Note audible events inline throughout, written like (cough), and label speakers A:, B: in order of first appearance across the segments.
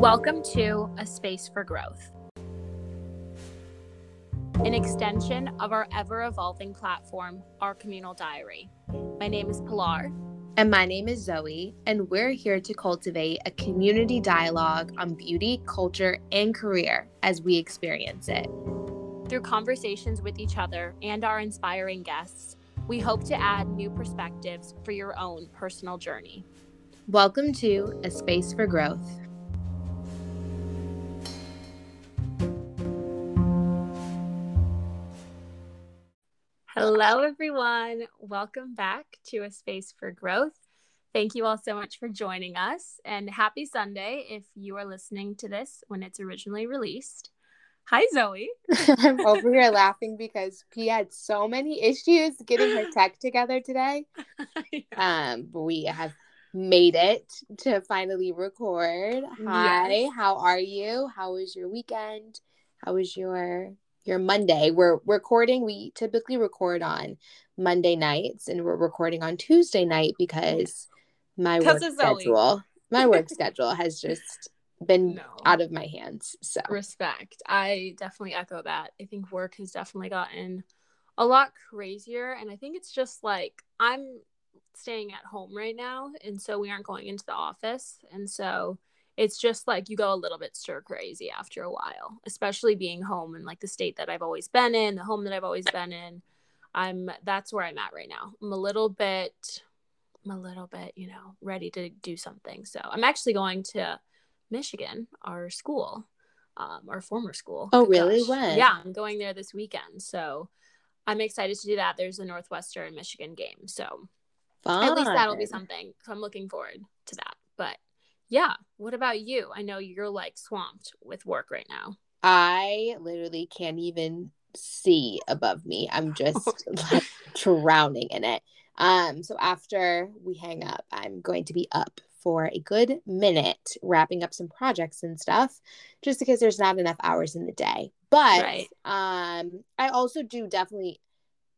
A: Welcome to A Space for Growth, an extension of our ever evolving platform, our communal diary. My name is Pilar.
B: And my name is Zoe, and we're here to cultivate a community dialogue on beauty, culture, and career as we experience it.
A: Through conversations with each other and our inspiring guests, we hope to add new perspectives for your own personal journey.
B: Welcome to A Space for Growth.
A: Hello, everyone. Welcome back to A Space for Growth. Thank you all so much for joining us, and happy Sunday if you are listening to this when it's originally released. Hi, Zoe. (laughs) (laughs)
B: I'm over here laughing because P had so many issues getting her tech together today. (laughs) Um, but we have made it to finally record. Hi, yes. how are you? How was your weekend? How was your your Monday? We're recording. We typically record on Monday nights, and we're recording on Tuesday night because my work schedule, my work (laughs) schedule has just been no. out of my hands. So
A: respect. I definitely echo that. I think work has definitely gotten a lot crazier and I think it's just like I'm staying at home right now and so we aren't going into the office and so it's just like you go a little bit stir crazy after a while, especially being home in like the state that I've always been in, the home that I've always been in. I'm that's where I'm at right now. I'm a little bit I'm a little bit, you know, ready to do something. So I'm actually going to Michigan, our school, um, our former school.
B: Oh, really? When?
A: Yeah, I'm going there this weekend. So I'm excited to do that. There's a Northwestern Michigan game. So Fun. at least that'll be something. So I'm looking forward to that. But yeah, what about you? I know you're like swamped with work right now.
B: I literally can't even see above me. I'm just (laughs) (laughs) like drowning in it. Um, so after we hang up, I'm going to be up for a good minute wrapping up some projects and stuff just because there's not enough hours in the day but right. um i also do definitely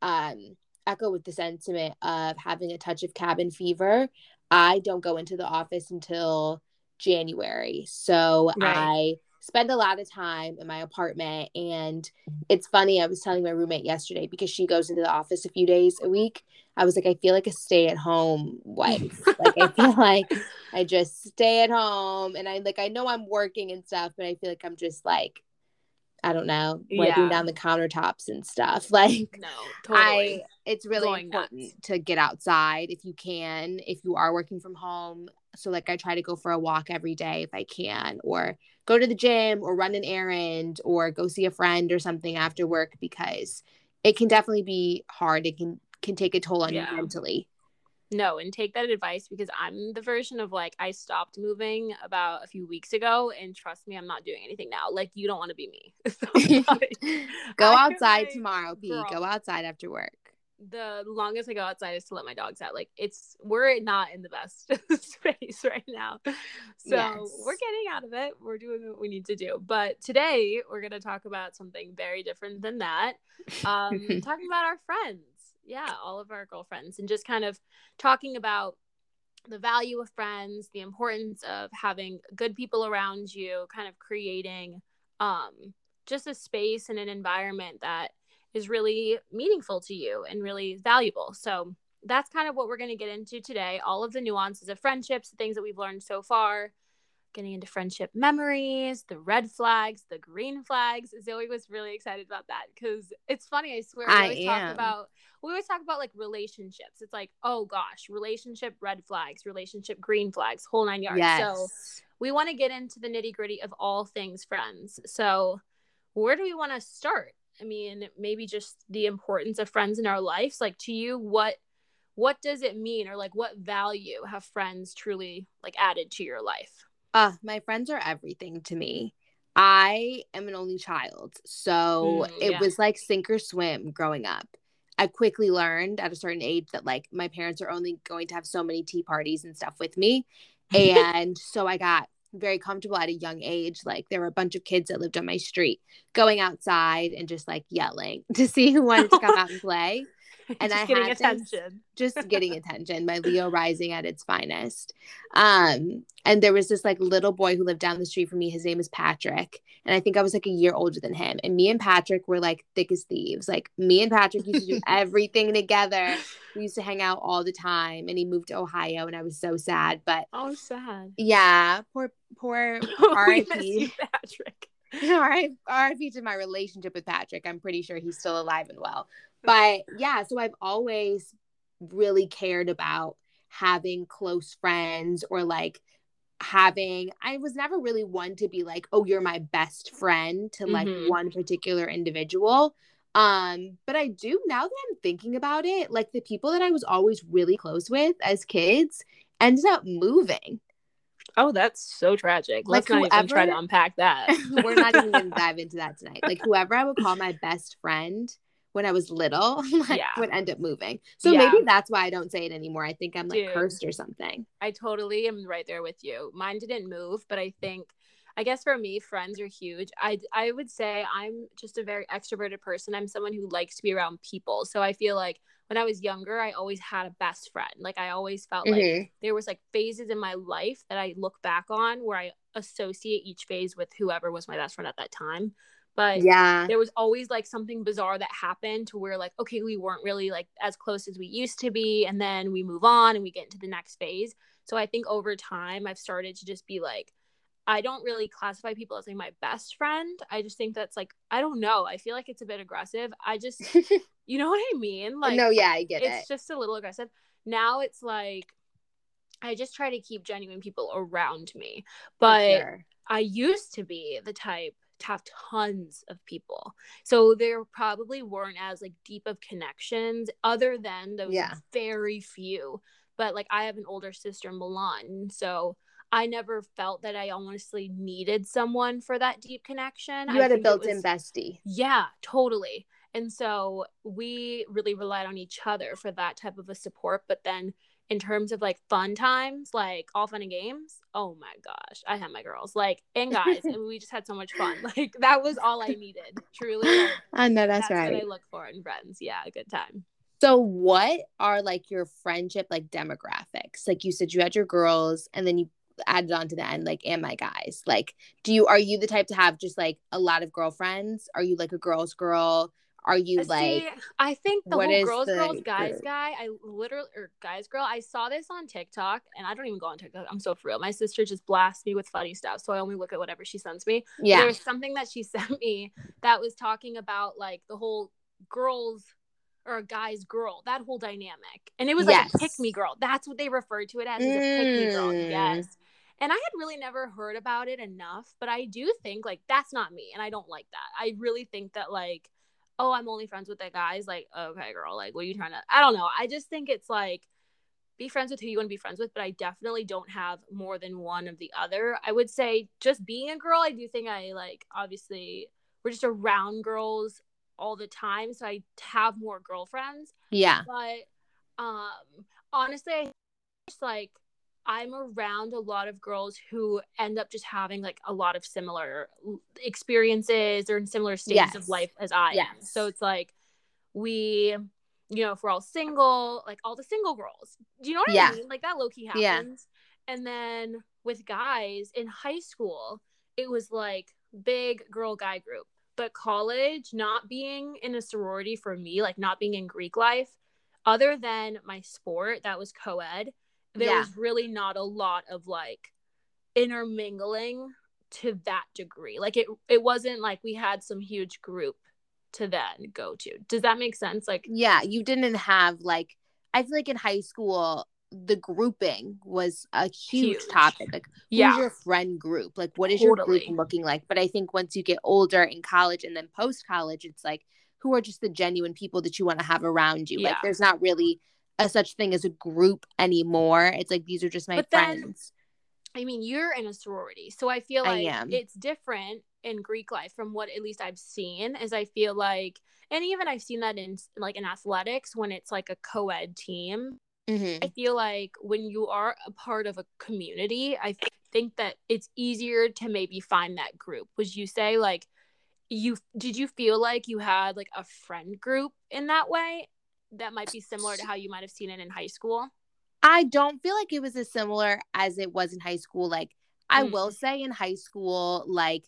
B: um echo with the sentiment of having a touch of cabin fever i don't go into the office until january. So right. i spend a lot of time in my apartment and it's funny i was telling my roommate yesterday because she goes into the office a few days a week. I was like i feel like a stay-at-home wife. (laughs) Like i feel like i just stay at home and i like i know i'm working and stuff but i feel like i'm just like I don't know, wiping yeah. down the countertops and stuff. (laughs) Like,
A: no, totally. I,
B: it's really Going important nuts. to get outside if you can, if you are working from home. So, like, I try to go for a walk every day if I can, or go to the gym, or run an errand, or go see a friend or something after work because it can definitely be hard. It can can take a toll on yeah. you mentally
A: no and take that advice because i'm the version of like i stopped moving about a few weeks ago and trust me i'm not doing anything now. Like you don't want to be me. (laughs)
B: So, like, (laughs) go outside tomorrow p go outside after work.
A: the longest i go outside is to let my dogs out. Like it's we're not in the best (laughs) space right now. So yes. we're getting out of it. We're doing what we need to do. But today we're going to talk about something very different than that. Um talking about our friends yeah, all of our girlfriends and just kind of talking about the value of friends, the importance of having good people around you, kind of creating um, just a space and an environment that is really meaningful to you and really valuable. So that's kind of what we're going to get into today. All of the nuances of friendships, the things that we've learned so far, getting into friendship memories, the red flags, the green flags. Zoe was really excited about that because it's funny. I swear, we always I talk about we always talk about like relationships. It's like, oh gosh, relationship red flags, relationship green flags, whole nine yards. Yes. So we want to get into the nitty gritty of all things friends. So where do we want to start? I mean, maybe just the importance of friends in our lives. Like to you, what what does it mean or like what value have friends truly like added to your life?
B: Uh, my friends are everything to me. I am an only child. So mm, it yeah. was like sink or swim growing up. I quickly learned at a certain age that like my parents are only going to have so many tea parties and stuff with me. (laughs) And so I got very comfortable at a young age. Like there were a bunch of kids that lived on my street going outside and just like yelling (laughs) to see who wanted to come (laughs) out and play. (laughs) and
A: just
B: I
A: getting
B: had
A: attention.
B: This, (laughs) just getting attention. My Leo rising at its finest. Um, and there was this like little boy who lived down the street from me. His name is Patrick, and I think I was like a year older than him. And me and Patrick were like thick as thieves. Like me and Patrick used to do (laughs) everything together. We used to hang out all the time. And he moved to Ohio, and I was so sad. But
A: oh, sad.
B: Yeah, poor poor
A: R.I.P. Patrick.
B: All right, RIP to my relationship with Patrick. I'm pretty sure he's still alive and well. But yeah, so I've always really cared about having close friends or like having I was never really one to be like, "Oh, you're my best friend" to like mm-hmm. one particular individual. Um, but I do now that I'm thinking about it, like the people that I was always really close with as kids ended up moving.
A: Oh, that's so tragic. Let's like not even try to unpack that. (laughs)
B: we're not even gonna (laughs) dive into that tonight. Like whoever I would call my best friend when I was little, (laughs) like yeah. would end up moving. So yeah. maybe that's why I don't say it anymore. I think I'm like Dude, cursed or something.
A: I totally am right there with you. Mine didn't move, but I think I guess for me, friends are huge. I I would say I'm just a very extroverted person. I'm someone who likes to be around people. So I feel like when I was younger, I always had a best friend. Like I always felt mm-hmm. like there was like phases in my life that I look back on where I associate each phase with whoever was my best friend at that time. But yeah, there was always like something bizarre that happened to where like, okay, we weren't really like as close as we used to be. And then we move on and we get into the next phase. So I think over time I've started to just be like, I don't really classify people as like my best friend. I just think that's like I don't know. I feel like it's a bit aggressive. I just (laughs) you know what I mean? Like
B: No, yeah, I get
A: it's
B: it.
A: It's just a little aggressive. Now it's like I just try to keep genuine people around me. But sure. I used to be the type to have tons of people. So there probably weren't as like deep of connections other than those yeah. very few. But like I have an older sister, Milan. So I never felt that I honestly needed someone for that deep connection.
B: You had a built in bestie.
A: Yeah, totally. And so we really relied on each other for that type of a support. But then in terms of like fun times, like all fun and games, oh my gosh, I had my girls like and guys, and (laughs) we just had so much fun. (laughs) Like that was all I needed, truly. Like,
B: I know that's, that's right.
A: What I look for in friends. Yeah, a good time.
B: So, what are like your friendship like demographics? Like you said, you had your girls, and then you added on to the end like and my guys like do you are you the type to have just like a lot of girlfriends are you like a girl's girl are you uh, like
A: i think the whole girls the, girls guys guy i literally or guys girl i saw this on tiktok and i don't even go on tiktok i'm so for real my sister just blasts me with funny stuff so i only look at whatever she sends me yeah there's something that she (laughs) sent me that was talking about like the whole girls or a guy's girl, that whole dynamic. And it was like yes. a pick me girl. That's what they referred to it as, mm. a pick me girl. Yes. And I had really never heard about it enough, but I do think like that's not me and I don't like that. I really think that like oh, I'm only friends with that guys like okay, girl, like what are you trying to I don't know. I just think it's like be friends with who you want to be friends with, but I definitely don't have more than one of the other. I would say just being a girl, I do think I like obviously we're just around girls all the time, so I have more girlfriends.
B: Yeah.
A: But um honestly, I just like I'm around a lot of girls who end up just having like a lot of similar experiences or in similar stages yes. of life as I yes. am. So it's like we, you know, if we're all single, like all the single girls. Do you know what yeah. I mean? Like that low key happens. Yeah. And then with guys in high school, it was like big girl guy group. But college, not being in a sorority for me, like not being in Greek life, other than my sport that was co ed, there yeah. was really not a lot of like intermingling to that degree. Like it it wasn't like we had some huge group to then go to. Does that make sense? Like
B: Yeah, you didn't have like I feel like in high school the grouping was a huge, huge. topic. Like who's yeah. your friend group? Like what is totally. your group looking like? But I think once you get older in college and then post college, it's like who are just the genuine people that you want to have around you. Yeah. Like there's not really a such thing as a group anymore. It's like these are just my but friends.
A: Then, I mean, you're in a sorority, so I feel like I it's different in Greek life from what at least I've seen. Is I feel like, and even I've seen that in like in athletics when it's like a co-ed team. Mm-hmm. I feel like when you are a part of a community, I think that it's easier to maybe find that group. Would you say like you did you feel like you had like a friend group in that way that might be similar to how you might have seen it in high school?
B: I don't feel like it was as similar as it was in high school. Like, I
A: Mm.
B: will say in high school, like,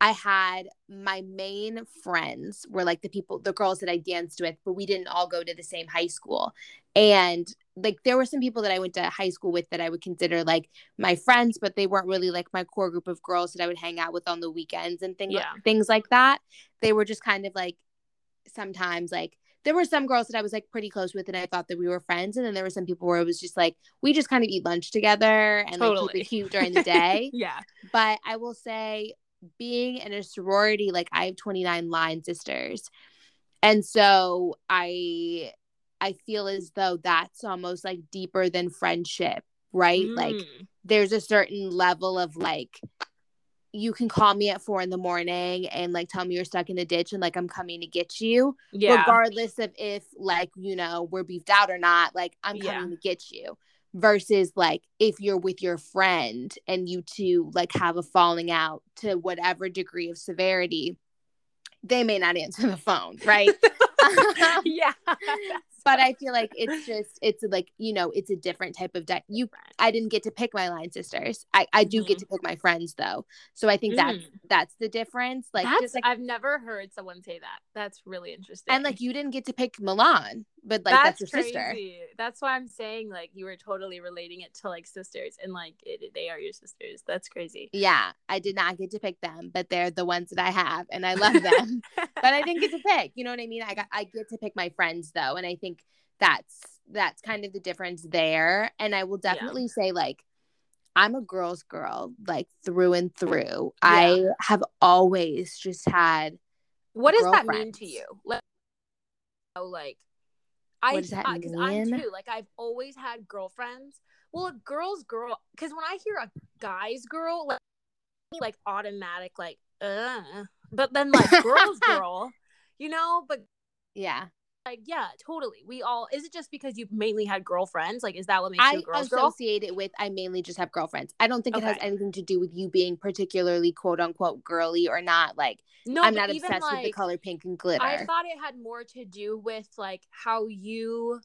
B: I had my main friends were like the people, the girls that I danced with, but we didn't all go to the same high school. And like, there were some people that I went to high school with that I would consider like my friends, but they weren't really like my core group of girls that I would hang out with on the weekends and things,
A: Yeah.
B: things like that. They were just kind of like sometimes like there were some girls that I was like pretty close with and I thought that we were friends. And then there were some people where it was just like we just kind of eat lunch together and like
A: Totally.
B: keep it cute (laughs) during the day.
A: Yeah.
B: but I will say being in a sorority, like I have 29 line sisters. And so I I feel as though that's almost like deeper than friendship, right? Like
A: Mm.
B: there's a certain level of like you can call me at four in the morning and like tell me you're stuck in a ditch and like I'm coming to get you
A: yeah.
B: regardless of if like you know we're beefed out or not like i'm
A: Yeah.
B: coming to get you versus like if you're with your friend and you two like have a falling out to whatever degree of severity they may not answer the phone right (laughs) (laughs)
A: yeah. (laughs)
B: but i feel like it's just it's like you know it's a different type of di- you i didn't get to pick my line sisters. I i do get
A: Mhm.
B: to pick my friends though. So i think that's that's the difference. Like
A: That's,
B: just like
A: I've never heard someone say that. That's really interesting.
B: and like you didn't get to pick milan but like that's, your sister
A: crazy. That's why I'm saying like you were totally relating it to like sisters and like it, they are your sisters. That's crazy.
B: Yeah, I did not get to pick them, but they're the ones that I have, and I love them. (laughs) but I didn't get to pick. You know what I mean? I got I get to pick my friends though, and I think that's that's kind of the difference there. And I will
A: Yeah.
B: definitely say like I'm a girl's girl, like through and through. I have always just had
A: what does that mean to you? Like, oh, like I
B: What does that
A: because I'm too like I've always had girlfriends. Well, a girl's girl because when I hear a guy's girl, like like automatic like uh, but then like girl's (laughs) girl, you know, but
B: yeah.
A: Like yeah, totally. We all is it just because you've mainly had girlfriends? Like is that what makes you
B: I
A: a girl's girl?
B: associate it with I mainly just have girlfriends. I don't think it has anything to do with you being particularly quote unquote girly or not. Like
A: No,
B: I'm not obsessed with the color pink and glitter.
A: I thought it had more to do with like how you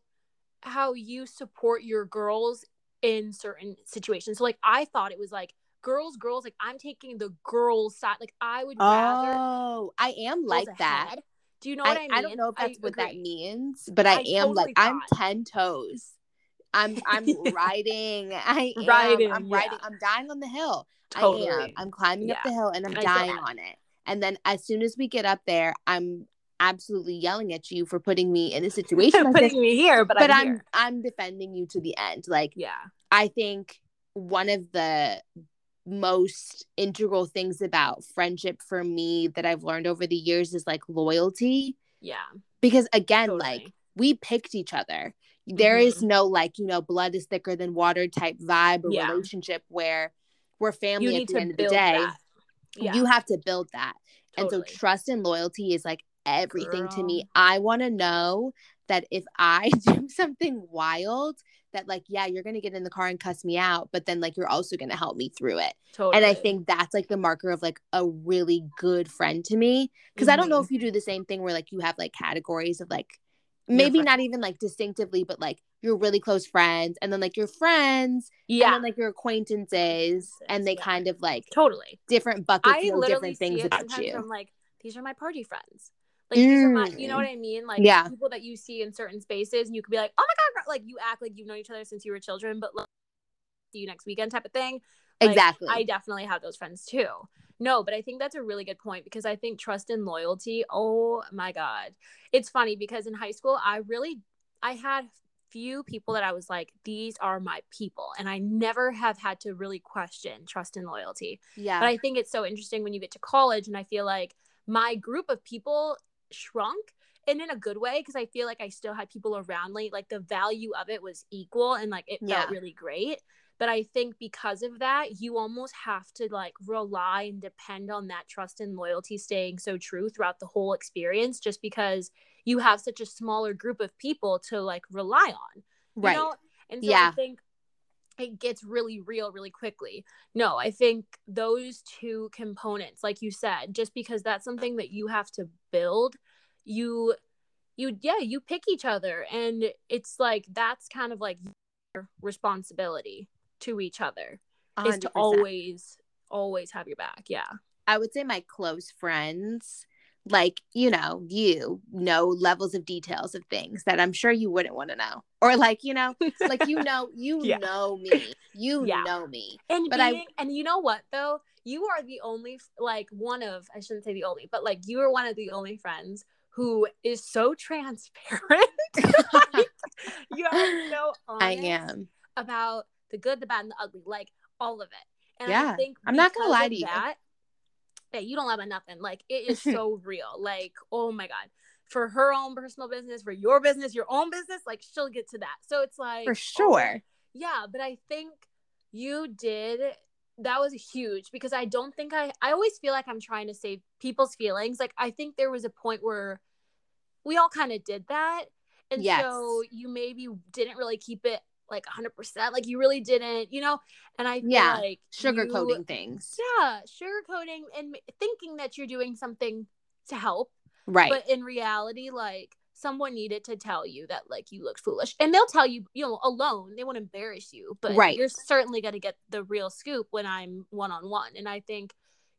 A: how you support your girls in certain situations. So like I thought it was like girls, girls, like I'm taking the girls side. Like I would rather
B: Oh, I am like that.
A: ahead. Do you know what I,
B: I,
A: mean?
B: I don't know if that's what that means, but I,
A: I
B: am like
A: totally
B: I'm ten toes. I'm I'm (laughs) riding. I (laughs) am.
A: Riding,
B: I'm
A: yeah.
B: riding. I'm dying on the hill. I am.
A: Totally.
B: I'm climbing up the hill and I'm dying on it. And then as soon as we get up there, I'm absolutely yelling at you for putting me in a (laughs) situation like this.
A: Putting me here, but,
B: But
A: I'm,
B: I'm
A: here.
B: I'm defending you to the end. Like
A: Yeah.
B: I think one of the most integral things about friendship for me that I've learned over the years is like loyalty.
A: Yeah.
B: Because again,
A: Totally.
B: like we picked each other. There is
A: Mm-hmm.
B: no like, you know, blood is thicker than water type vibe or
A: Yeah.
B: relationship where we're family at the end of the day.
A: Yeah.
B: You have to build that. And so trust and loyalty is like everything to me. I want to know that if I (laughs) do something wild, that like, yeah, you're gonna get in the car and cuss me out, but then like you're also gonna help me through it.
A: totally.
B: And I think that's like the marker of like a really good friend to me. Cause I don't know
A: Mhm.
B: if you do the same thing where like you have like categories of like maybe not even like distinctively, but like you're really close friends and then like your friends
A: yeah.
B: and then like your acquaintances and they kind of like
A: totally.
B: different buckets
A: I
B: know different things about you.
A: I'm like, these are my party friends. Like these are my, you know
B: Mm.
A: what I mean? Like
B: Yeah.
A: people that you see in certain spaces, and you could be like, oh my god, girl," like you act like you've known each other since you were children, but like, see you next weekend type of thing. Like,
B: exactly.
A: I definitely have those friends too. No, but I think that's a really good point because I think trust and loyalty. Oh my god, it's funny because in high school I really I had few people that I was like, these are my people, and I never have had to really question trust and loyalty.
B: yeah.
A: But I think it's so interesting when you get to college, and I feel like my group of people shrunk and in a good way because I feel like I still had people around me. Like the value of it was equal and like it
B: Yeah.
A: felt really great. But I think because of that, you almost have to like rely and depend on that trust and loyalty staying so true throughout the whole experience just because you have such a smaller group of people to like rely on. You
B: right.
A: know? And so
B: Yeah.
A: I think it gets really real really quickly. No, I think those two components, like you said, just because that's something that you have to build, you you yeah you pick each other and it's like that's kind of like your responsibility to each other 100%. is to always always have your back yeah
B: i would say my close friends like you know you know levels of details of things that i'm sure you wouldn't want to know or like you know like you know (laughs) you yeah. know me you yeah. know me
A: and but being, i and you know what though you are the only like one of i shouldn't say the only but like you are one of the only friends who is so transparent (laughs) you are so honest.
B: i am
A: about the good the bad and the ugly like all of it
B: and yeah I think i'm not gonna lie to you that,
A: yeah, you don't lie about nothing. Like it is (laughs) so real. Like, oh my God. For her own personal business, for your business, your own business, like she'll get to that. So it's like oh
B: For sure. Oh,
A: yeah, but I think you did that was huge because I don't think I I always feel like I'm trying to save people's feelings. Like I think there was a point where we all kind of did that. And yes. so you maybe didn't really keep it like 100% like you really didn't you know and i yeah like
B: sugarcoating you, things
A: yeah sugarcoating and thinking that you're doing something to help
B: right
A: but in reality like someone needed to tell you that like you looked foolish and they'll tell you you know alone they won't embarrass you but right. you're certainly going to get the real scoop when i'm one-on-one and i think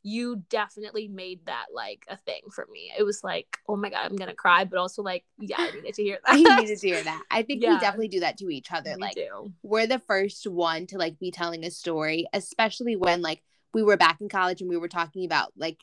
A: you definitely made that like a thing for me. It was like, oh my god, I'm gonna cry, but also like, yeah, I needed to hear (laughs) that.
B: I needed to hear that. I think yeah. we definitely do that to each other. We like, do. we're the first one to like be telling a story, especially when like we were back in college and we were talking about like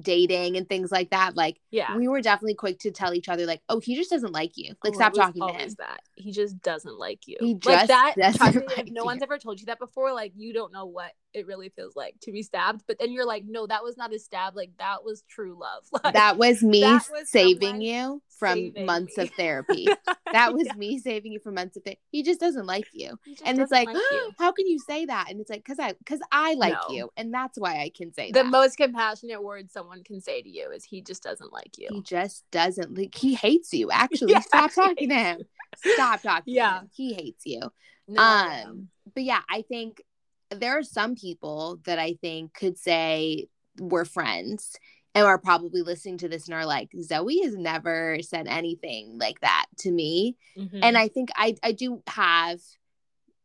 B: dating and things like that like yeah. we were definitely quick to tell each other like oh he just doesn't like you. Like oh, stop talking to him.
A: that. He just doesn't like you.
B: He just like that (laughs)
A: like no one's ever told you that before like you don't know what it really feels like to be stabbed but then you're like no that was not a stab like that was true love. (laughs)
B: Like, that was me that was saving you from months me. of therapy. (laughs) That was yeah. me saving you from months of therapy he just doesn't like you. And it's like, like (gasps) how can you say that? And it's like because i because i like no. you and that's why i can say
A: the
B: that.
A: most compassionate word someone can say to you is he just doesn't like you.
B: He just doesn't like he hates you (laughs) actually. Yeah, stop talking to him. stop talking yeah. he hates you. No, um but yeah i think there are some people that I think could say we're friends and are probably listening to this and are like, Zoe has never said anything like that to me. Mm-hmm. And I think I, I do have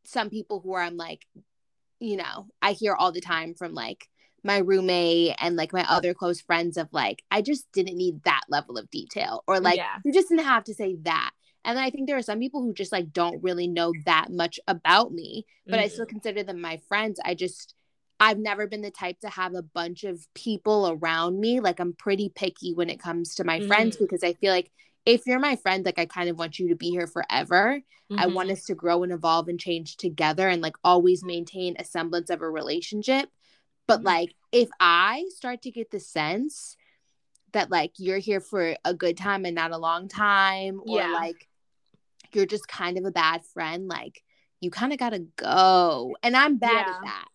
B: some people who are I'm like, you know, I hear all the time from like my roommate and like my other close friends of like, I just didn't need that level of detail. Or like, yeah. you just didn't have to say that. And I think there are some people who just like don't really know that much about me, but mm-hmm. I still mm-hmm. consider them my friends. I just I've never been the type to have a bunch of people around me. Like I'm pretty picky when it comes to my mm-hmm. friends because I feel like if you're my friend, like I kind of want you to be here forever. Mm-hmm. I want mm-hmm. us to grow and evolve and change together and like always maintain a semblance of a relationship. But mm-hmm. like if I start to get the sense that like you're here for a good time and not a long time, or yeah. like you're just kind of a bad friend, like you kind of got to go. And I'm bad yeah. at that.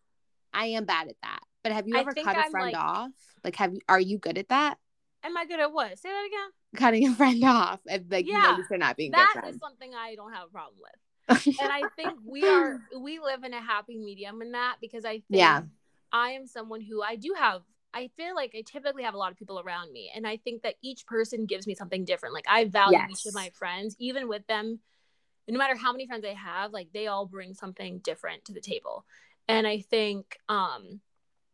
B: I am bad at that. But have you ever cut a I'm friend like, off? Like, have you, are you good at that?
A: Am I good at what? Say that again.
B: Cutting a friend off. If, like, yeah, you notice they're not being good.
A: that is something I don't have a problem with. (laughs) and I think we are, we live in a happy medium in that because I think yeah. I am someone who I do have I feel like I typically have a lot of people around me, and I think that each person gives me something different. Like I value yes. each of my friends, even with them, no matter how many friends I have, like they all bring something different to the table. And I think, um,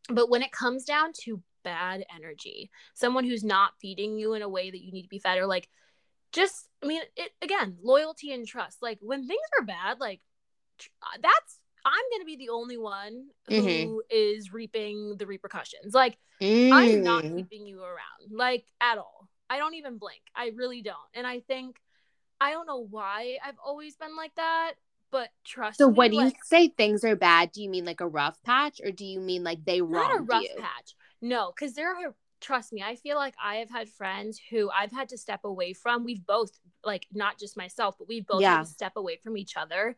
A: but when it comes down to bad energy, someone who's not feeding you in a way that you need to be fed, or like just, I mean, it again, loyalty and trust. Like when things are bad, like tr- that's I'm going to be the only one who mm-hmm. is reaping the repercussions. Like, mm. I'm not mm. keeping you around, like, at all. I don't even blink. I really don't. And I think, I don't know why I've always been like that, but trust
B: so
A: me,
B: when
A: like,
B: you say things are bad, do you mean like a rough patch or do you mean like they wronged Not a rough you?
A: patch. No, because there are, trust me, I feel like I have had friends who I've had to step away from. We've both, like, not just myself, but we've both yeah. had to step away from each other.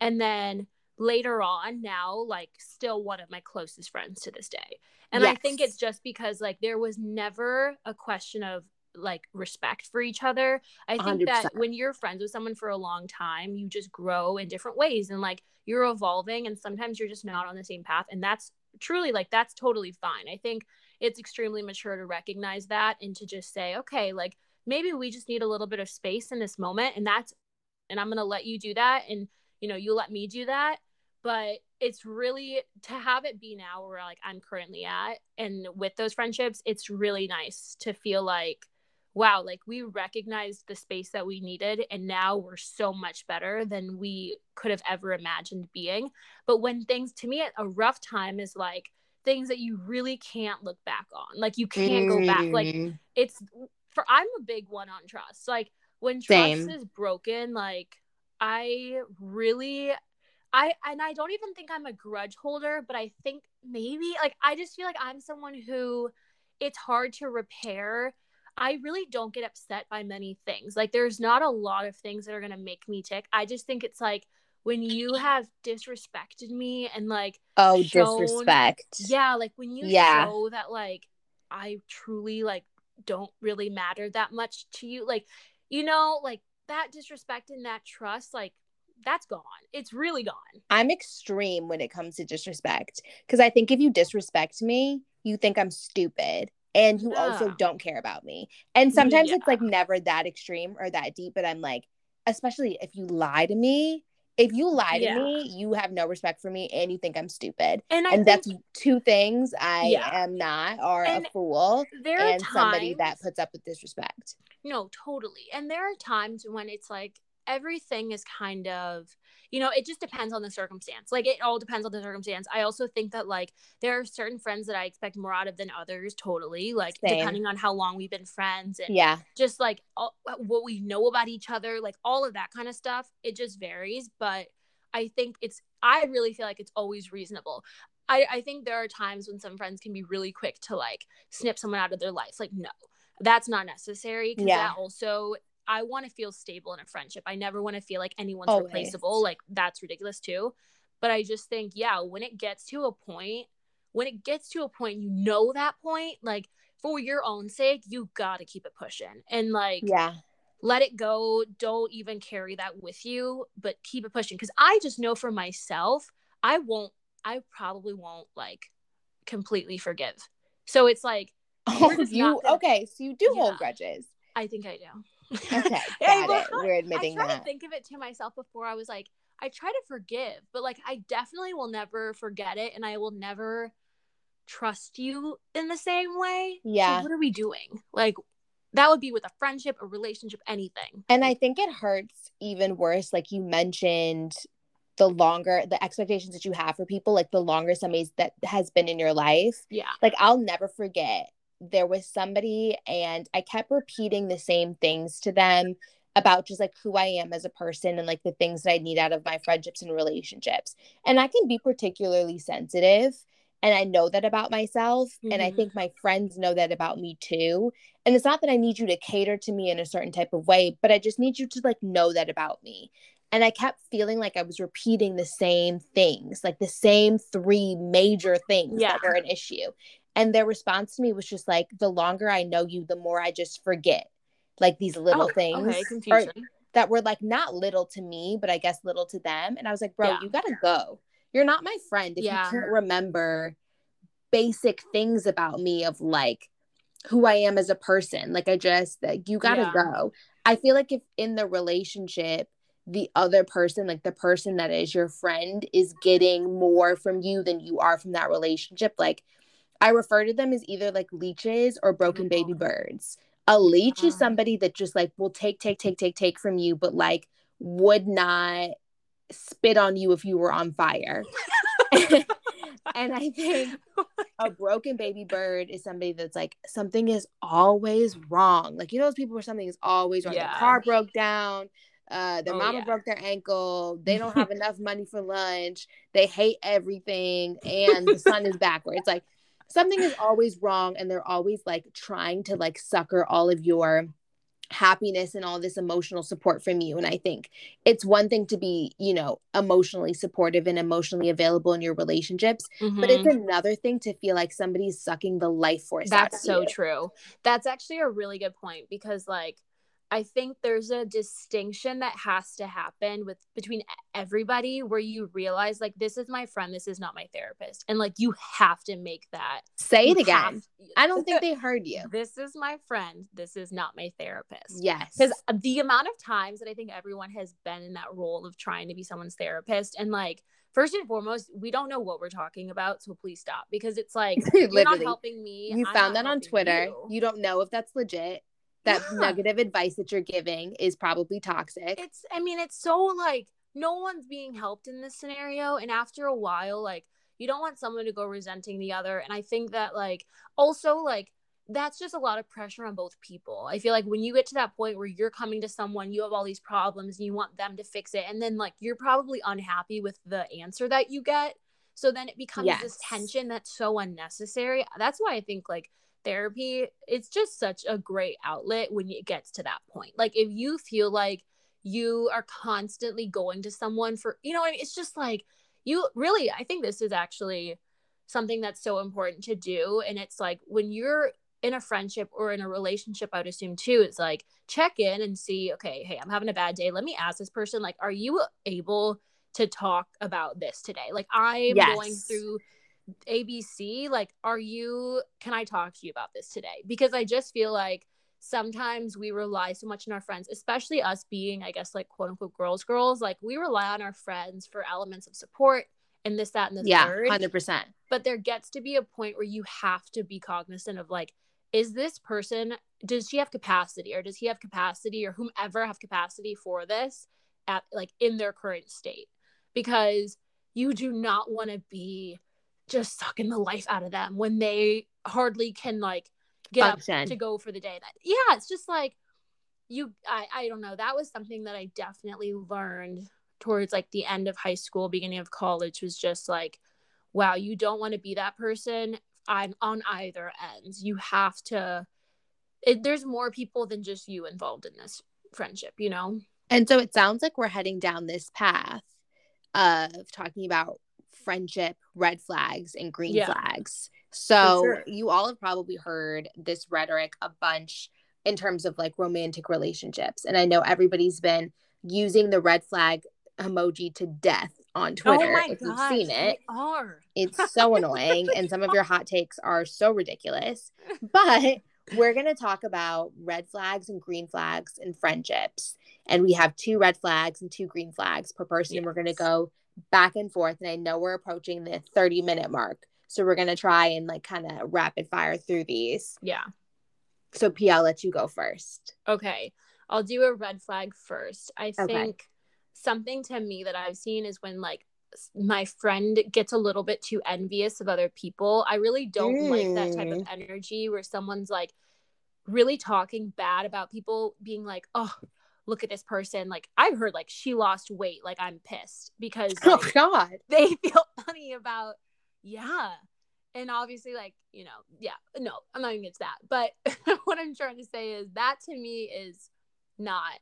A: And then later on now like still one of my closest friends to this day and yes. i think it's just because like there was never a question of like respect for each other i think 100%. that when you're friends with someone for a long time you just grow in different ways and like you're evolving and sometimes you're just not on the same path and that's truly like that's totally fine i think it's extremely mature to recognize that and to just say okay like maybe we just need a little bit of space in this moment and that's and I'm going to let you do that and you know, you let me do that. But it's really to have it be now where like I'm currently at and with those friendships, it's really nice to feel like wow, like we recognized the space that we needed and now we're so much better than we could have ever imagined being. But when things to me a rough time is like things that you really can't look back on. Like you can't go back. Like mm. it's for I'm a big one on trust. Like when trust Same. is broken, like I really I and I don't even think I'm a grudge holder, but I think maybe like I just feel like I'm someone who it's hard to repair. I really don't get upset by many things. Like there's not a lot of things that are going to make me tick. I just think it's like when you have disrespected me and like
B: oh shown, disrespect.
A: Yeah, like when you yeah. show that like I truly like don't really matter that much to you like you know like that disrespect and that trust like that's gone. It's really gone.
B: I'm extreme when it comes to disrespect because I think if you disrespect me, you think I'm stupid and you yeah. also don't care about me. And sometimes yeah. it's like never that extreme or that deep, but I'm like, especially if you lie to me, if you lie yeah. to me, you have no respect for me and you think I'm stupid. And, and think, that's two things I yeah. am not are and a fool there and times, somebody that puts up with disrespect.
A: No, totally. And there are times when it's like everything is kind of you know it just depends on the circumstance like it all depends on the circumstance i also think that like there are certain friends that i expect more out of than others totally like Same. depending on how long we've been friends and
B: yeah
A: just like all, what we know about each other like all of that kind of stuff it just varies but i think it's i really feel like it's always reasonable I, I think there are times when some friends can be really quick to like snip someone out of their life like no that's not necessary because yeah. that also I want to feel stable in a friendship. I never want to feel like anyone's Always. replaceable. Like that's ridiculous too. But I just think, yeah, when it gets to a point, when it gets to a point, you know that point, like for your own sake, you gotta keep it pushing. And like
B: yeah,
A: let it go. Don't even carry that with you, but keep it pushing. Cause I just know for myself, I won't I probably won't like completely forgive. So it's like (laughs)
B: Oh, you gonna, okay? So you do yeah, hold grudges.
A: I think I do.
B: Okay, (laughs) got I, it. We're admitting
A: I try
B: that.
A: to think of it to myself before I was like, I try to forgive, but like I definitely will never forget it, and I will never trust you in the same way.
B: Yeah.
A: So what are we doing? Like that would be with a friendship, a relationship, anything.
B: And I think it hurts even worse. Like you mentioned, the longer the expectations that you have for people, like the longer somebody's that has been in your life.
A: Yeah.
B: Like I'll never forget there was somebody and I kept repeating the same things to them about just like who I am as a person and like the things that I need out of my friendships and relationships. And I can be particularly sensitive and I know that about myself mm-hmm. and I think mm-hmm. my friends know that about me too. And it's not that I need you to cater to me in a certain type of way, but I just need you to like know that about me. And I kept feeling like I was repeating the same things, like the same three major things yeah. that were an issue. And their response to me was just like, the longer I know you, the more I just forget like these little oh, things
A: okay,
B: that were like not little to me, but I guess little to them. And I was like, bro, yeah. you gotta go. You're not my friend if yeah. you can't remember basic things about me of like who I am as a person. Like I just like you gotta yeah. go. I feel like if in the relationship the other person, like the person that is your friend, is getting more from you than you are from that relationship, like I refer to them as either like leeches or broken baby birds. A leech is somebody that just like will take, take, take, take, take from you, but like would not spit on you if you were on fire. (laughs) and I think (laughs) a broken baby bird is somebody that's like something is always wrong. Like you know those people where something is always wrong. Yeah. The car broke down. Uh, their oh, mama yeah. broke their ankle. They don't (laughs) have enough money for lunch. They hate everything, and the sun is backwards. Like something is always wrong and they're always like trying to like sucker all of your happiness and all this emotional support from you and i think it's one thing to be you know emotionally supportive and emotionally available in your relationships mm-hmm. but it's mm-hmm. another thing to feel like somebody's sucking the life force
A: that's so
B: you.
A: true that's actually a really good point because like I think there's a distinction that has to happen with between everybody where you realize like this is my friend, this is not my therapist. And like you have to make that
B: say it again. Have, I don't think (laughs) they heard you.
A: This is my friend, this is not my therapist.
B: Yes.
A: Cuz uh, the amount of times that I think everyone has been in that role of trying to be someone's therapist and like first and foremost, we don't know what we're talking about, so please stop because it's like (laughs) you're not helping me.
B: You I'm found that on Twitter. You. you don't know if that's legit that yeah. negative advice that you're giving is probably toxic.
A: It's I mean it's so like no one's being helped in this scenario and after a while like you don't want someone to go resenting the other and I think that like also like that's just a lot of pressure on both people. I feel like when you get to that point where you're coming to someone, you have all these problems and you want them to fix it and then like you're probably unhappy with the answer that you get. So then it becomes yes. this tension that's so unnecessary. That's why I think like therapy it's just such a great outlet when it gets to that point like if you feel like you are constantly going to someone for you know I mean? it's just like you really i think this is actually something that's so important to do and it's like when you're in a friendship or in a relationship i'd assume too it's like check in and see okay hey i'm having a bad day let me ask this person like are you able to talk about this today like i'm yes. going through ABC, like, are you, can I talk to you about this today? Because I just feel like sometimes we rely so much on our friends, especially us being, I guess, like quote unquote girls, girls, like we rely on our friends for elements of support and this, that, and the
B: yeah,
A: third.
B: 100%.
A: But there gets to be a point where you have to be cognizant of like, is this person, does she have capacity or does he have capacity or whomever have capacity for this at like in their current state? Because you do not want to be just sucking the life out of them when they hardly can like get Function. up to go for the day. That yeah, it's just like you I I don't know. That was something that I definitely learned towards like the end of high school, beginning of college was just like wow, you don't want to be that person. I'm on either ends. You have to it, there's more people than just you involved in this friendship, you know?
B: And so it sounds like we're heading down this path of talking about friendship red flags and green yeah. flags. So sure. you all have probably heard this rhetoric a bunch in terms of like romantic relationships. And I know everybody's been using the red flag emoji to death on oh Twitter. Oh if gosh, you've seen it,
A: are.
B: it's (laughs) so annoying. and some of your hot takes are so ridiculous. But we're going to talk about red flags and green flags in friendships. And we have two red flags and two green flags per person. Yes. And we're going to go back and forth. And I know we're approaching the 30 minute mark. So we're going to try and like kind of rapid fire through these.
A: Yeah.
B: So P, I'll let you go first.
A: Okay. I'll do a red flag first. I think something to me that I've seen is when like my friend gets a little bit too envious of other people. I really don't mm. like that type of mm. energy where someone's like really talking bad about people, being like, oh, look at this person like i've heard like she lost weight like i'm pissed because
B: oh, like, oh god. (laughs)
A: they feel funny about yeah. And obviously like you know yeah no i'm not even against that. But (laughs) what i'm trying to say is that to me is not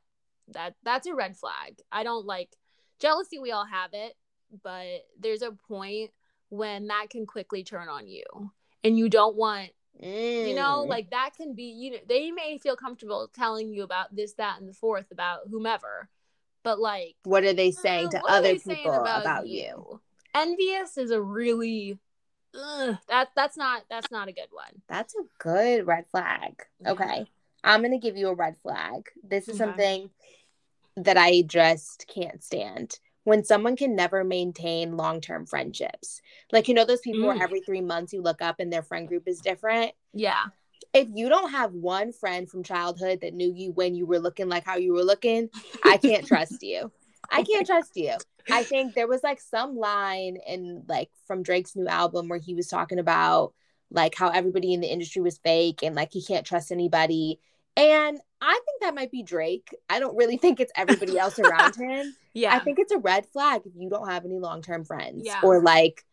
A: that that's a red flag. I don't like jealousy we all have it but there's a point when that can quickly turn on you. And you don't want Mm. You know, mm. like that can be, you know, they may feel comfortable telling you about this, that, and the fourth about whomever, but like,
B: what are they saying uh, to other people about, about you? you?
A: Envious is a really, ugh, that that's not that's not a good one.
B: That's a good red flag. Yeah. Okay, I'm gonna give you a red flag. This is okay. something that I just can't stand when someone can never maintain long-term friendships. Like you know those people mm. where every three months you look up and their friend group is different?
A: Yeah.
B: If you don't have one friend from childhood that knew you when you were looking like how you were looking i can't (laughs) trust you. I can't trust you. I think there was like some line in like from drake's new album where he was talking about like how everybody in the industry was fake and like he can't trust anybody and I think that might be Drake. I don't really think it's everybody else around (laughs) him. Yeah. I think it's a red flag if you don't have any long term friends yeah. or like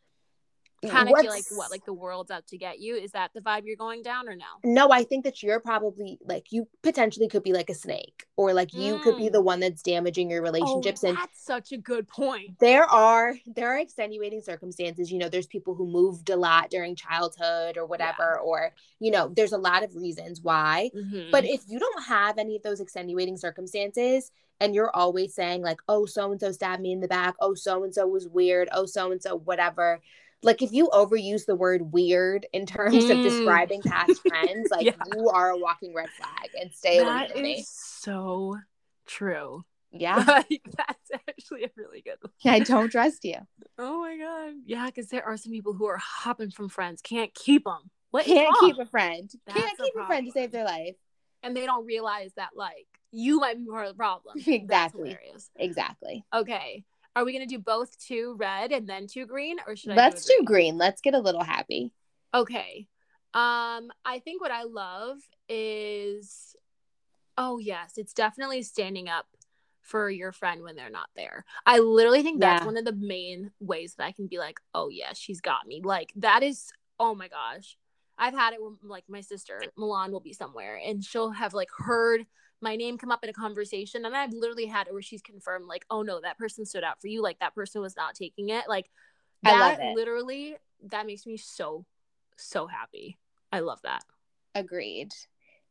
A: kind of feel like what like the world's out to get you is that the vibe you're going down or no
B: No, I think that you're probably like you potentially could be like a snake, or like you could be
A: Mm.
B: the one that's damaging your relationships.
A: oh,
B: and
A: that's such a good point
B: there are there are extenuating circumstances. You know, there's people who moved a lot during childhood or whatever, or you know, there's a lot of reasons why.
A: Mhm.
B: But if you don't have any of those extenuating circumstances and you're always saying, like, oh, so and so stabbed me in the back, oh, so and so was weird, oh, so and so, whatever. Like, if you overuse the word weird in terms of
A: Mm.
B: describing past friends, (laughs) like,
A: Yeah.
B: you are a walking red flag and stay away
A: that
B: from me.
A: is so true (laughs)
B: Yeah.
A: like that's actually a really good one.
B: I don't trust you.
A: oh my god yeah because there are some people who are hopping from friends can't keep them what
B: Can't keep a friend.
A: That's
B: Can't keep a friend to save their life.
A: and they don't realize that like you might be part of the problem
B: Exactly. Exactly.
A: okay are we gonna do both two red and then two green or should I
B: Let's
A: do, a
B: do green. Let's get a little happy.
A: Okay. Um, I think what I love is oh yes, it's definitely standing up for your friend when they're not there. I literally think that's
B: Yeah.
A: one of the main ways that I can be like, oh yeah, she's got me. Like that is oh my gosh. I've had it where like my sister Milan will be somewhere and she'll have like heard my name come up in a conversation and I've literally had it where she's confirmed like, oh no, that person stood out for you. Like that person was not taking it. Like
B: I
A: that literally that makes me so so happy. I love that.
B: Agreed.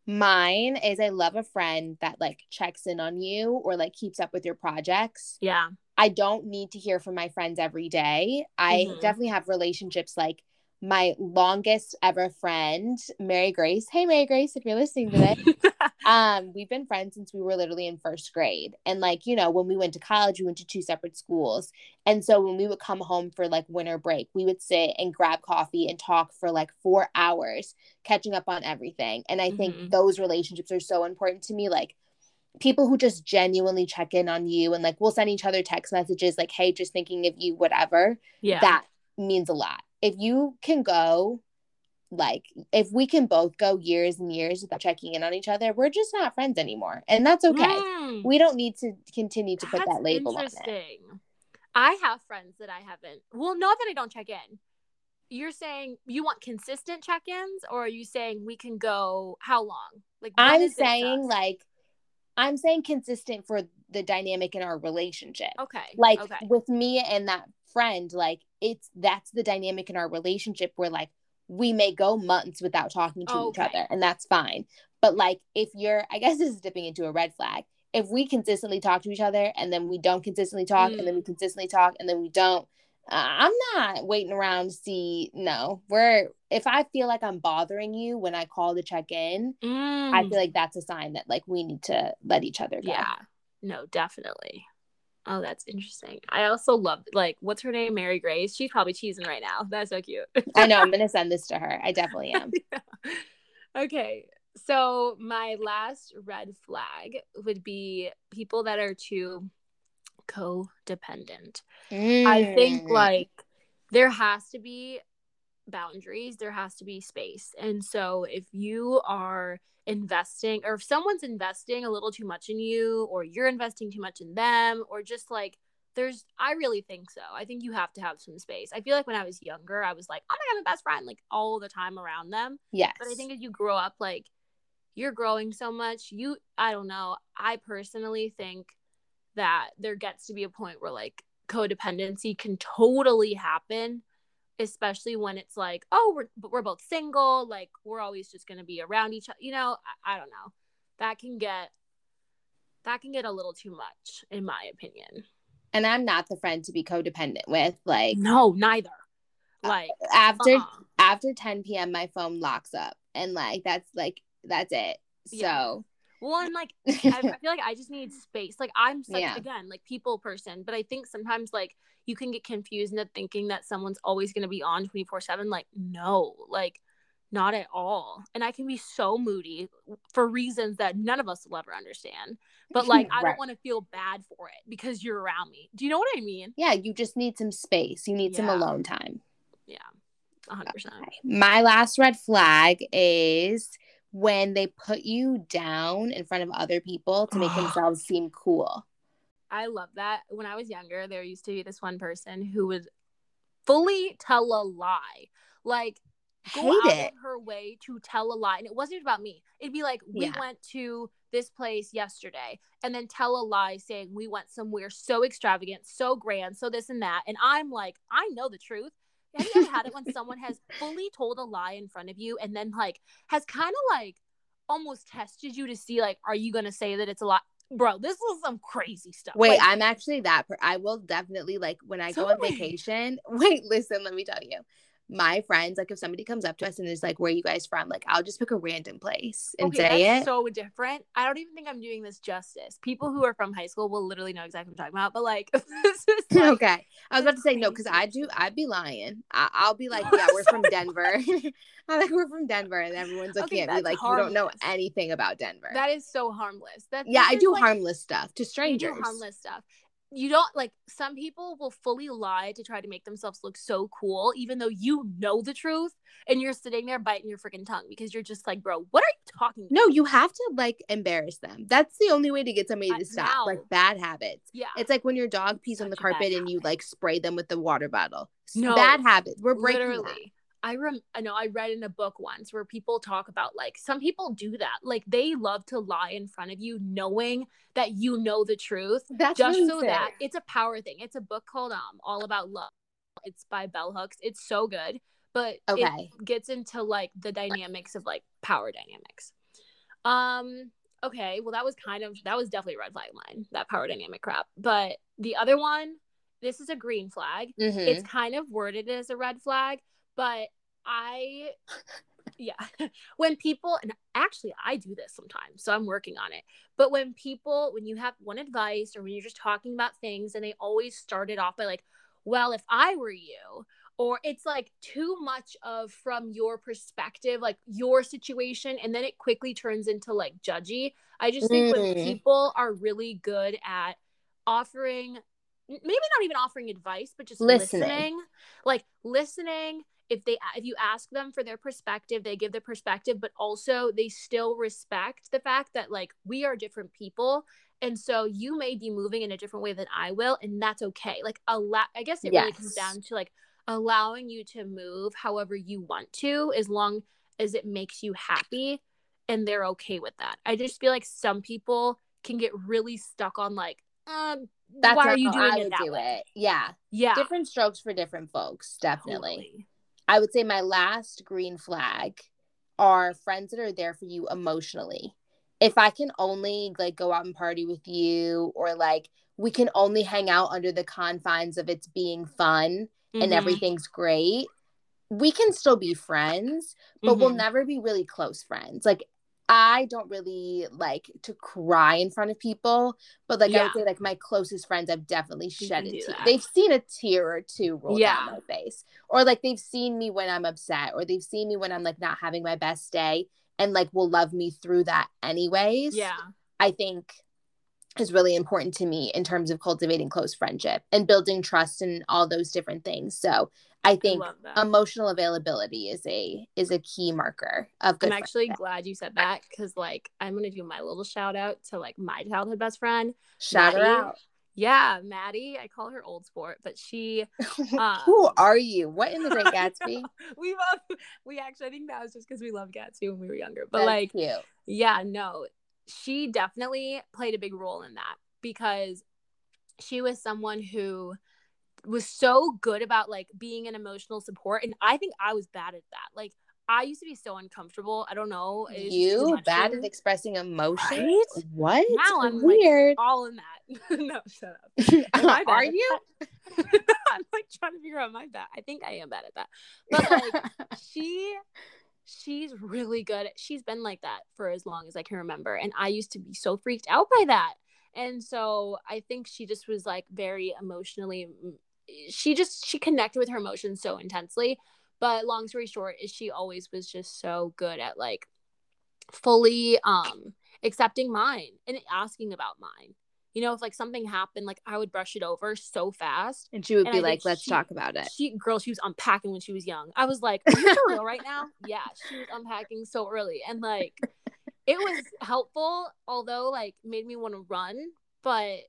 B: Mine is I love a friend that like checks in on you or like keeps up with your projects.
A: Yeah.
B: I don't need to hear from my friends every day. I
A: Mhm.
B: definitely have relationships like my longest ever friend, Mary Grace. Hey Mary Grace, if you're listening to this. (laughs) um, we've been friends since we were literally in first grade. And like, you know, when we went to college, we went to two separate schools. And so when we would come home for like winter break, we would sit and grab coffee and talk for like four hours, catching up on everything. And I think
A: Mhm.
B: those relationships are so important to me. Like people who just genuinely check in on you and like we'll send each other text messages like, hey, just thinking of you, whatever.
A: yeah.
B: That means a lot. If you can go like if we can both go years and years without checking in on each other, we're just not friends anymore. And that's okay.
A: Mm,
B: We don't need to continue to put that label on it.
A: interesting. I have friends that I haven't. Well, not that I don't check in. You're saying you want consistent check-ins, or are you saying we can go how long? Like
B: I'm saying like I'm saying consistent for the dynamic in our relationship.
A: okay,
B: Like
A: okay,
B: with me and that friend, like it's that's the dynamic in our relationship where like we may go months without talking to each other and that's fine. But like if you're I guess this is dipping into a red flag. If we consistently talk to each other and then we don't consistently talk and then
A: Mm.
B: we consistently talk and then we don't uh, I'm not waiting around to see no. We're if I feel like I'm bothering you when I call to check in, I
A: Mm,
B: feel like that's a sign that like we need to let each other go.
A: yeah, no, definitely. Oh, that's interesting. I also love like what's her name, Mary Grace. She's probably cheesing right now. That's so cute.
B: I know I'm (laughs) gonna send this to her. I definitely am. (laughs)
A: okay. So my last red flag would be people that are too codependent. I think
B: Mm.
A: like there has to be boundaries, there has to be space. And so if you are investing or if someone's investing a little too much in you or you're investing too much in them or just like there's I really think so. I think you have to have some space. I feel like when I was younger, I was like, "Oh my god, my best friend," like all the time around them.
B: yes.
A: But I think as you grow up, like you're growing so much. You, I don't know. I personally think that there gets to be a point where like codependency can totally happen, especially when it's like, oh, we're we're both single. Like we're always just gonna be around each other. You know, I, I don't know. That can get that can get a little too much, in my opinion.
B: and I'm not the friend to be codependent with. Like
A: No, neither. Like
B: after
A: uh-uh.
B: after 10 p.m. my phone locks up and like that's like that's it.
A: Yeah.
B: So
A: well, and like (laughs) I, I feel like I just need space. Like I'm such
B: Yeah.
A: again like people person, but I think sometimes like you can get confused into thinking that someone's always going to be on 24/7 like no, like not at all. And I can be so moody for reasons that none of us will ever understand. But like (laughs) I don't want to feel bad for it because you're around me. Do you know what I mean?
B: yeah, you just need some space. You need some alone time.
A: Yeah. 100%.
B: Okay. My last red flag is when they put you down in front of other people to make
A: ah.
B: themselves seem cool.
A: I love that. When I was younger, there used to be this one person who would fully tell a lie. Like go
B: Hate
A: out
B: it.
A: her way to tell a lie. And it wasn't even about me. It'd be like, we
B: Yeah.
A: went to this place yesterday and then tell a lie saying we went somewhere so extravagant, so grand, so this and that. And I'm like, I know the truth. Have you ever had it when someone has fully told a lie in front of you and then like has kind of like almost tested you to see like, are you gonna say that it's a lie? Bro, this was some crazy stuff.
B: Wait,
A: Like,
B: I'm actually that. Per- I will definitely like when I go on vacation. (laughs) Wait, listen, let me tell you. My friends, like if somebody comes up to us and is like, "Where are you guys from?" Like, I'll just pick a random place and
A: okay,
B: say
A: that's
B: it.
A: so different. I don't even think I'm doing this justice. People who are from high school will literally know exactly what I'm talking about. But like, (laughs) this is (laughs) like,
B: okay, I was about to say no because I do. I'd be lying. I- I'll be like, "Yeah, we're (laughs) from Denver." I'm like, "We're from Denver," and everyone's looking
A: Okay,
B: at me like, "You don't know anything about Denver."
A: that is so harmless. That
B: yeah, I do
A: like,
B: harmless stuff to strangers.
A: do harmless stuff. You don't like some people will fully lie to try to make themselves look so cool, even though you know the truth, and you're sitting there biting your freaking tongue because you're just like, bro, what are you talking? About?
B: No, you have to like embarrass them. That's the only way to get somebody to stop
A: now-
B: like bad habits.
A: Yeah,
B: It's like when your dog pees on the
A: Such a bad
B: carpet and you like spray them with the water bottle.
A: No,
B: bad habits. We're breaking that.
A: I rem I know I read in a book once where people talk about like some people do that. Like they love to lie in front of you knowing that you know the truth
B: That's
A: just so that it's a power thing. It's a book called um All About Love. It's by Bell Hooks. It's so good, but
B: Okay.
A: it gets into like the dynamics of like power dynamics. Um okay, well that was kind of that was definitely a red flag line, that power dynamic crap. But the other one, this is a green flag
B: Mhm.
A: it's kind of worded as a red flag but i yeah (laughs) when people and actually i do this sometimes so i'm working on it but when people when you have one advice or when you're just talking about things and they always start it off by like well if i were you or it's like too much of from your perspective like your situation and then it quickly turns into like judgy i just think when
B: Mm.
A: people are really good at offering maybe not even offering advice but just
B: Listening.
A: listening, like listening if they if you ask them for their perspective they give their perspective but also they still respect the fact that like we are different people and so you may be moving in a different way than i will and that's okay like allow i guess it really comes down to like allowing you to move however you want to as long as it makes you happy and they're okay with that i just feel like some people can get really stuck on like um
B: That's
A: why are you doing
B: I
A: it that
B: do
A: way
B: it. Yeah.
A: yeah
B: Different strokes for different folks, definitely.
A: totally.
B: I would say my last green flag are friends that are there for you emotionally. If I can only like go out and party with you or like we can only hang out under the confines of it's being fun and
A: Mhm.
B: everything's great, we can still be friends, but we'll
A: Mhm.
B: never be really close friends. Like I don't really like to cry in front of people, but like I would say like my closest friends I've definitely
A: You
B: shed a tear. They've seen a tear or two roll
A: Yeah.
B: down my face. Or like they've seen me when I'm upset or they've seen me when I'm like not having my best day and like will love me through that anyways.
A: yeah
B: I think is really important to me in terms of cultivating close friendship and building trust and all those different things. So I think
A: love that.
B: emotional availability is a is a key marker of good
A: I'm actually glad you said that because like I'm gonna do my little shout out to like my childhood best friend.
B: shout
A: Maddie.
B: out.
A: Yeah, Maddie. I call her old sport, but she (laughs) um,
B: Who are you? What in the Great Gatsby? (laughs)
A: we love we actually I think that was just because we loved Gatsby when we were younger. But
B: That's
A: like
B: cute.
A: yeah, no, she definitely played a big role in that because she was someone who was so good about like being an emotional support and I think I was bad at that. Like I used to be so uncomfortable. I don't know. it was just too
B: You bad at expressing emotion?
A: Right?
B: What?
A: Now I'm, like,
B: weird.
A: all in that. (laughs) no, shut up. (laughs)
B: Are you? (laughs)
A: I'm like trying to figure out my bad. I think I am bad at that. But like she she's really good. She's been like that for as long as I can remember. And I used to be so freaked out by that. And so I think she just was like very emotionally she just she connected with her emotions so intensely. But long story short is she always was just so good at like fully um accepting mine and asking about mine. You know, if like something happened, like I would brush it over so fast.
B: and she would
A: And
B: be
A: I
B: like, let's
A: she-
B: talk about it.
A: She girl, she was unpacking when she was young. I was like, Are you real right now? (laughs) Yeah, she was unpacking so early. And like it was helpful, although like made me want to run, but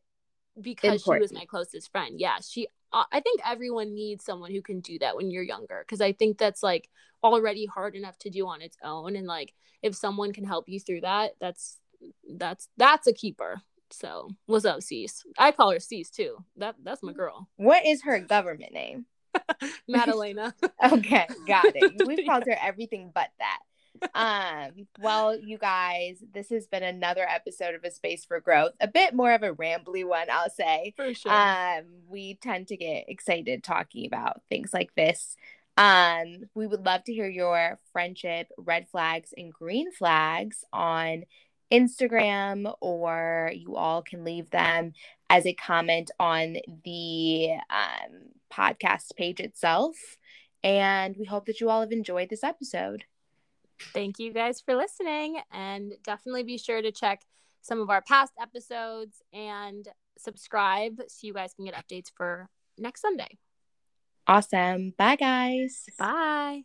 A: because she was my closest friend. Yeah, she uh, I think everyone needs someone who can do that when you're younger because I think that's like already hard enough to do on its own and like if someone can help you through that that's that's that's a keeper so what's up cease? I call her cease too. That that's my girl.
B: What is her government name? (laughs) (laughs)
A: Madalena.
B: Okay got it. We've (laughs) called her everything but that. Um well you guys this has been another episode of a space for growth. A bit more of a rambly one i'll say.
A: For sure.
B: Um we tend to get excited talking about things like this. Um we would love to hear your friendship red flags and green flags on instagram or you all can leave them as a comment on the um, podcast page itself and we hope that you all have enjoyed this episode
A: Thank you guys for listening. And definitely be sure to check some of our past episodes and subscribe so you guys can get updates for next Sunday.
B: Awesome. Bye, guys.
A: Bye.